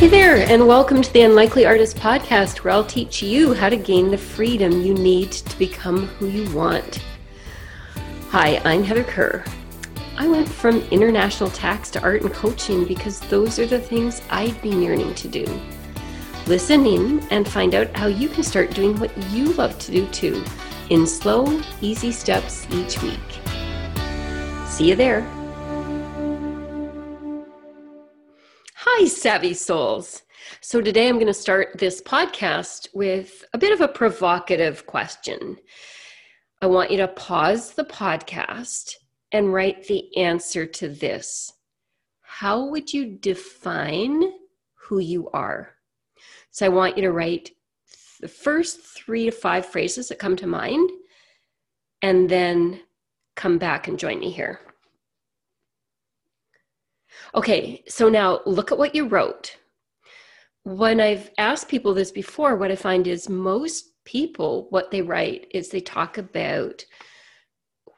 Hey there, and welcome to the Unlikely Artist Podcast, where I'll teach you how to gain the freedom you need to become who you want. Hi, I'm Heather Kerr. I went from international tax to art and coaching because those are the things I'd been yearning to do. Listen in and find out how you can start doing what you love to do too, in slow, easy steps each week. See you there. Hi, Savvy Souls. So, today I'm going to start this podcast with a bit of a provocative question. I want you to pause the podcast and write the answer to this How would you define who you are? So, I want you to write the first three to five phrases that come to mind and then come back and join me here. Okay, so now look at what you wrote. When I've asked people this before, what I find is most people, what they write is they talk about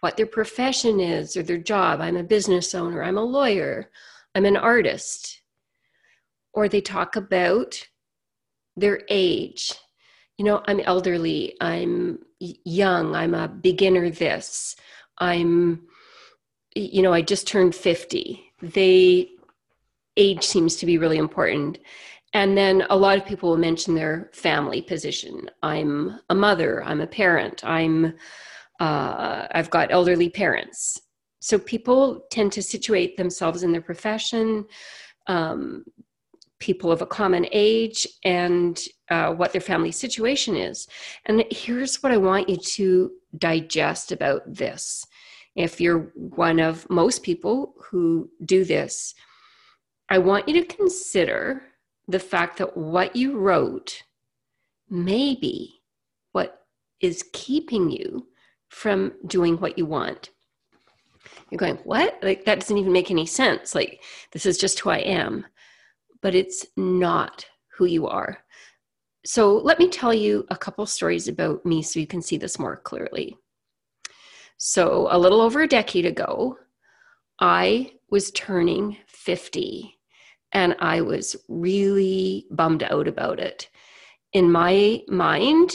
what their profession is or their job. I'm a business owner, I'm a lawyer, I'm an artist. Or they talk about their age. You know, I'm elderly, I'm young, I'm a beginner this, I'm, you know, I just turned 50 they age seems to be really important. And then a lot of people will mention their family position. I'm a mother i'm a parent i'm uh, i've got elderly parents. So people tend to situate themselves in their profession um, people of a common age and uh, what their family situation is. And here's what i want you to digest about this if you're one of most people who do this, I want you to consider the fact that what you wrote may be what is keeping you from doing what you want. You're going, what? Like, that doesn't even make any sense. Like, this is just who I am. But it's not who you are. So, let me tell you a couple stories about me so you can see this more clearly. So, a little over a decade ago, I was turning 50 and I was really bummed out about it. In my mind,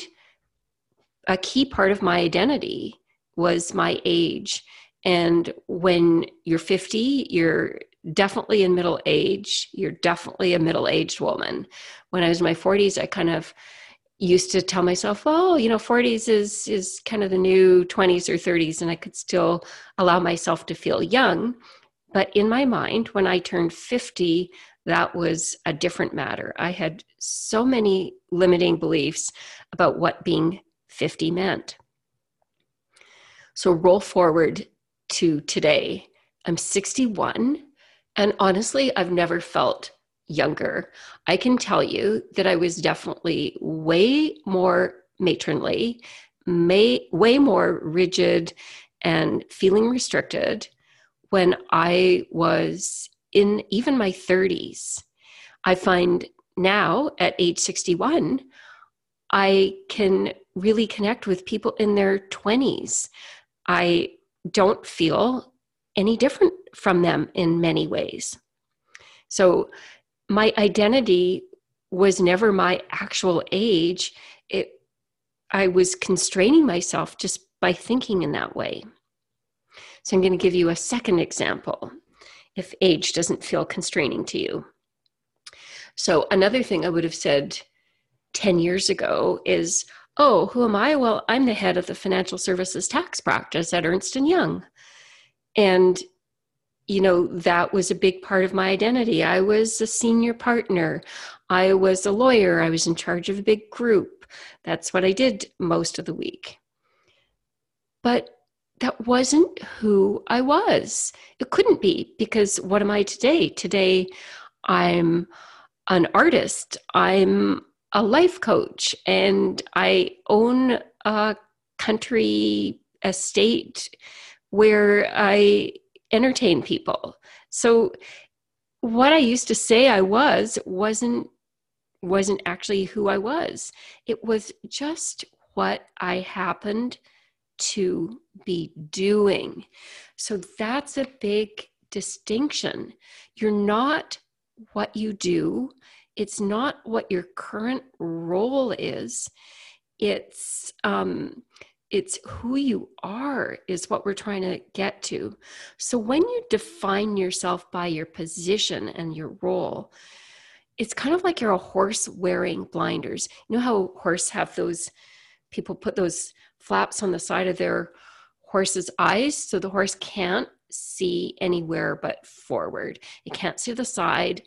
a key part of my identity was my age. And when you're 50, you're definitely in middle age. You're definitely a middle aged woman. When I was in my 40s, I kind of used to tell myself, oh, you know, 40s is is kind of the new 20s or 30s, and I could still allow myself to feel young. But in my mind, when I turned 50, that was a different matter. I had so many limiting beliefs about what being 50 meant. So roll forward to today. I'm 61, and honestly, I've never felt younger, I can tell you that I was definitely way more matronly, may, way more rigid and feeling restricted when I was in even my 30s. I find now at age 61, I can really connect with people in their 20s. I don't feel any different from them in many ways. So my identity was never my actual age. It, I was constraining myself just by thinking in that way. So I'm going to give you a second example if age doesn't feel constraining to you. So another thing I would have said 10 years ago is, "Oh, who am I? Well, I'm the head of the financial services tax practice at Ernst and Young." And you know, that was a big part of my identity. I was a senior partner. I was a lawyer. I was in charge of a big group. That's what I did most of the week. But that wasn't who I was. It couldn't be because what am I today? Today, I'm an artist. I'm a life coach and I own a country estate where I entertain people. So what I used to say I was wasn't wasn't actually who I was. It was just what I happened to be doing. So that's a big distinction. You're not what you do, it's not what your current role is it's um it's who you are is what we're trying to get to. So when you define yourself by your position and your role it's kind of like you're a horse wearing blinders. You know how horse have those people put those flaps on the side of their horse's eyes so the horse can't see anywhere but forward. It can't see the side.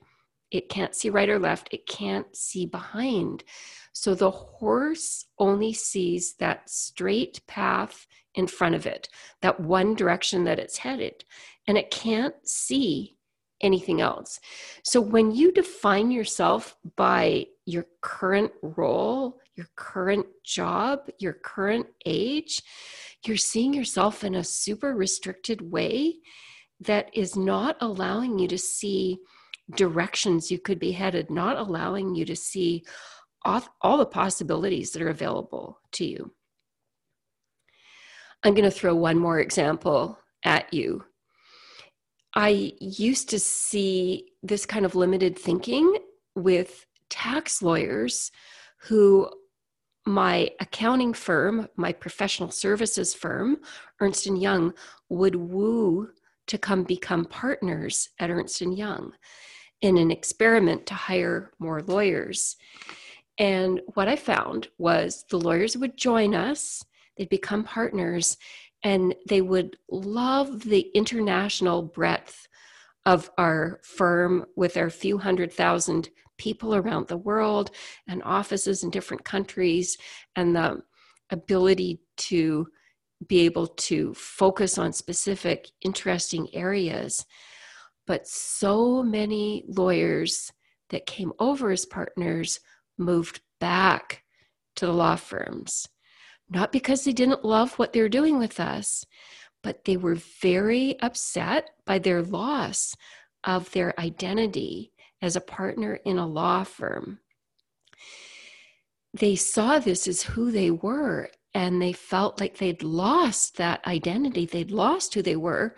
It can't see right or left. It can't see behind so the horse only sees that straight path in front of it, that one direction that it's headed, and it can't see anything else. So when you define yourself by your current role, your current job, your current age, you're seeing yourself in a super restricted way that is not allowing you to see directions you could be headed, not allowing you to see all, all the possibilities that are available to you. I'm going to throw one more example at you. I used to see this kind of limited thinking with tax lawyers who my accounting firm, my professional services firm, Ernst & Young, would woo to come become partners at Ernst & Young in an experiment to hire more lawyers. And what I found was the lawyers would join us, they'd become partners, and they would love the international breadth of our firm with our few hundred thousand people around the world and offices in different countries and the ability to be able to focus on specific interesting areas. But so many lawyers that came over as partners moved back to the law firms, not because they didn't love what they were doing with us, but they were very upset by their loss of their identity as a partner in a law firm. They saw this as who they were, and they felt like they'd lost that identity. They'd lost who they were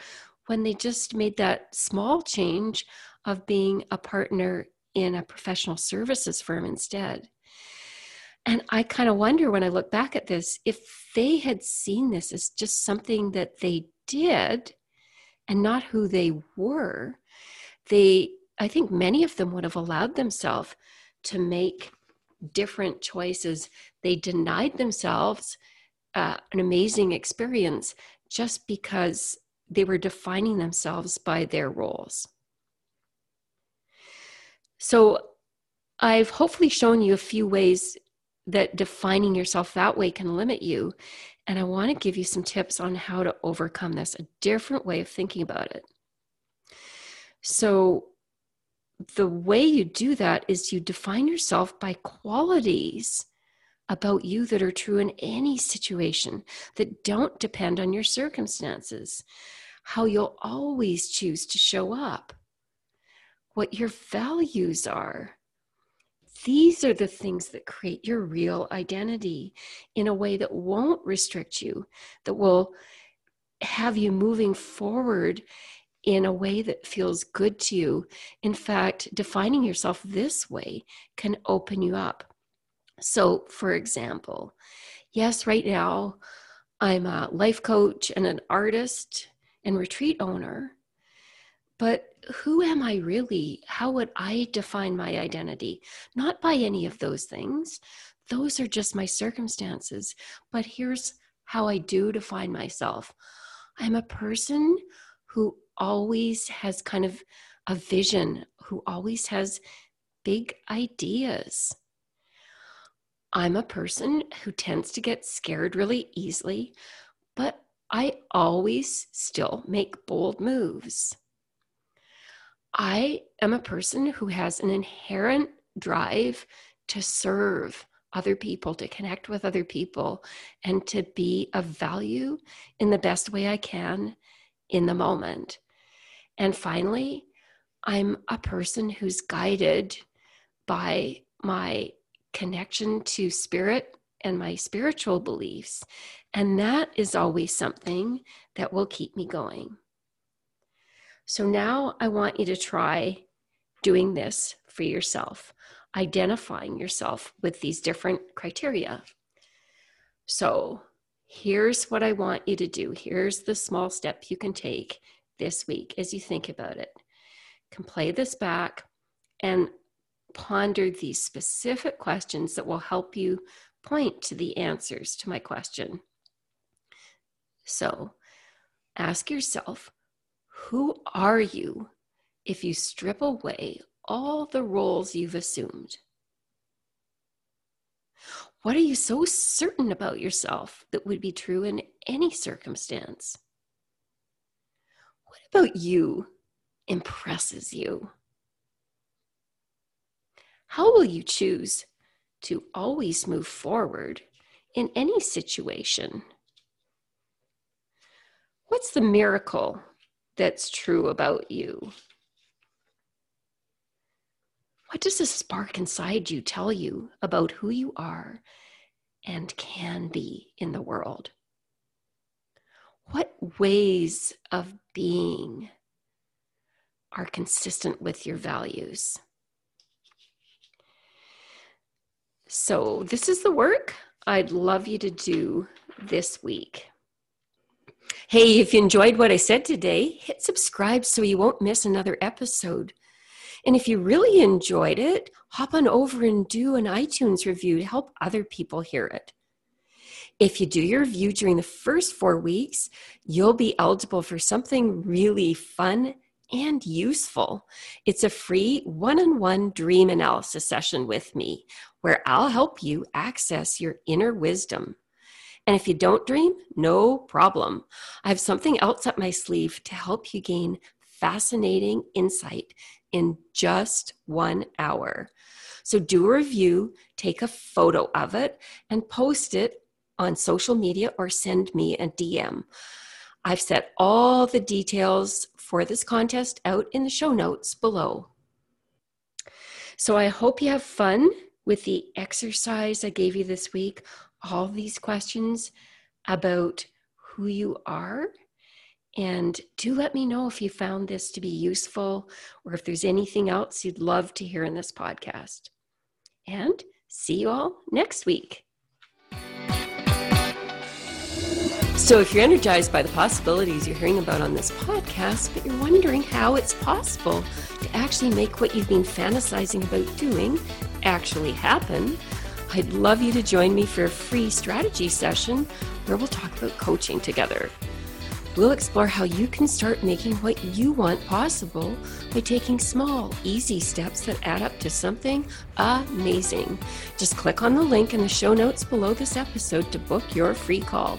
when they just made that small change of being a partner in a professional services firm instead. And I kind of wonder when I look back at this if they had seen this as just something that they did and not who they were, they, I think many of them would have allowed themselves to make different choices. They denied themselves uh, an amazing experience just because they were defining themselves by their roles. So I've hopefully shown you a few ways that defining yourself that way can limit you. And I want to give you some tips on how to overcome this, a different way of thinking about it. So, the way you do that is you define yourself by qualities about you that are true in any situation that don't depend on your circumstances, how you'll always choose to show up, what your values are. These are the things that create your real identity in a way that won't restrict you, that will have you moving forward in a way that feels good to you. In fact, defining yourself this way can open you up. So, for example, yes, right now I'm a life coach and an artist and retreat owner, but who am I really? How would I define my identity? Not by any of those things. Those are just my circumstances. But here's how I do define myself I'm a person who always has kind of a vision, who always has big ideas. I'm a person who tends to get scared really easily, but I always still make bold moves. I am a person who has an inherent drive to serve other people, to connect with other people, and to be of value in the best way I can in the moment. And finally, I'm a person who's guided by my connection to spirit and my spiritual beliefs. And that is always something that will keep me going. So now I want you to try doing this for yourself. identifying yourself with these different criteria. So, here's what I want you to do. Here's the small step you can take this week as you think about it. Can play this back and ponder these specific questions that will help you point to the answers to my question. So, ask yourself, who are you if you strip away all the roles you've assumed? What are you so certain about yourself that would be true in any circumstance? What about you impresses you? How will you choose to always move forward in any situation? What's the miracle that's true about you? What does a spark inside you tell you about who you are and can be in the world? What ways of being are consistent with your values? So, this is the work I'd love you to do this week. Hey, if you enjoyed what I said today, hit subscribe so you won't miss another episode. And if you really enjoyed it, hop on over and do an iTunes review to help other people hear it. If you do your review during the first four weeks, you'll be eligible for something really fun and useful. It's a free one on one dream analysis session with me where I'll help you access your inner wisdom. And if you don't dream, no problem. I have something else up my sleeve to help you gain fascinating insight in just one hour. So do a review, take a photo of it, and post it on social media or send me a DM. I've set all the details for this contest out in the show notes below. So I hope you have fun with the exercise I gave you this week. All these questions about who you are and do let me know if you found this to be useful or if there's anything else you'd love to hear in this podcast. And see you all next week. So, if you're energized by the possibilities you're hearing about on this podcast, but you're wondering how it's possible to actually make what you've been fantasizing about doing actually happen, I'd love you to join me for a free strategy session where we'll talk about coaching together. We'll explore how you can start making what you want possible by taking small, easy steps that add up to something amazing. Just click on the link in the show notes below this episode to book your free call.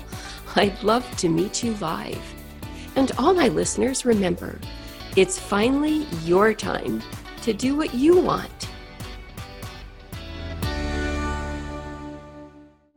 I'd love to meet you live. And all my listeners, remember, it's finally your time to do what you want.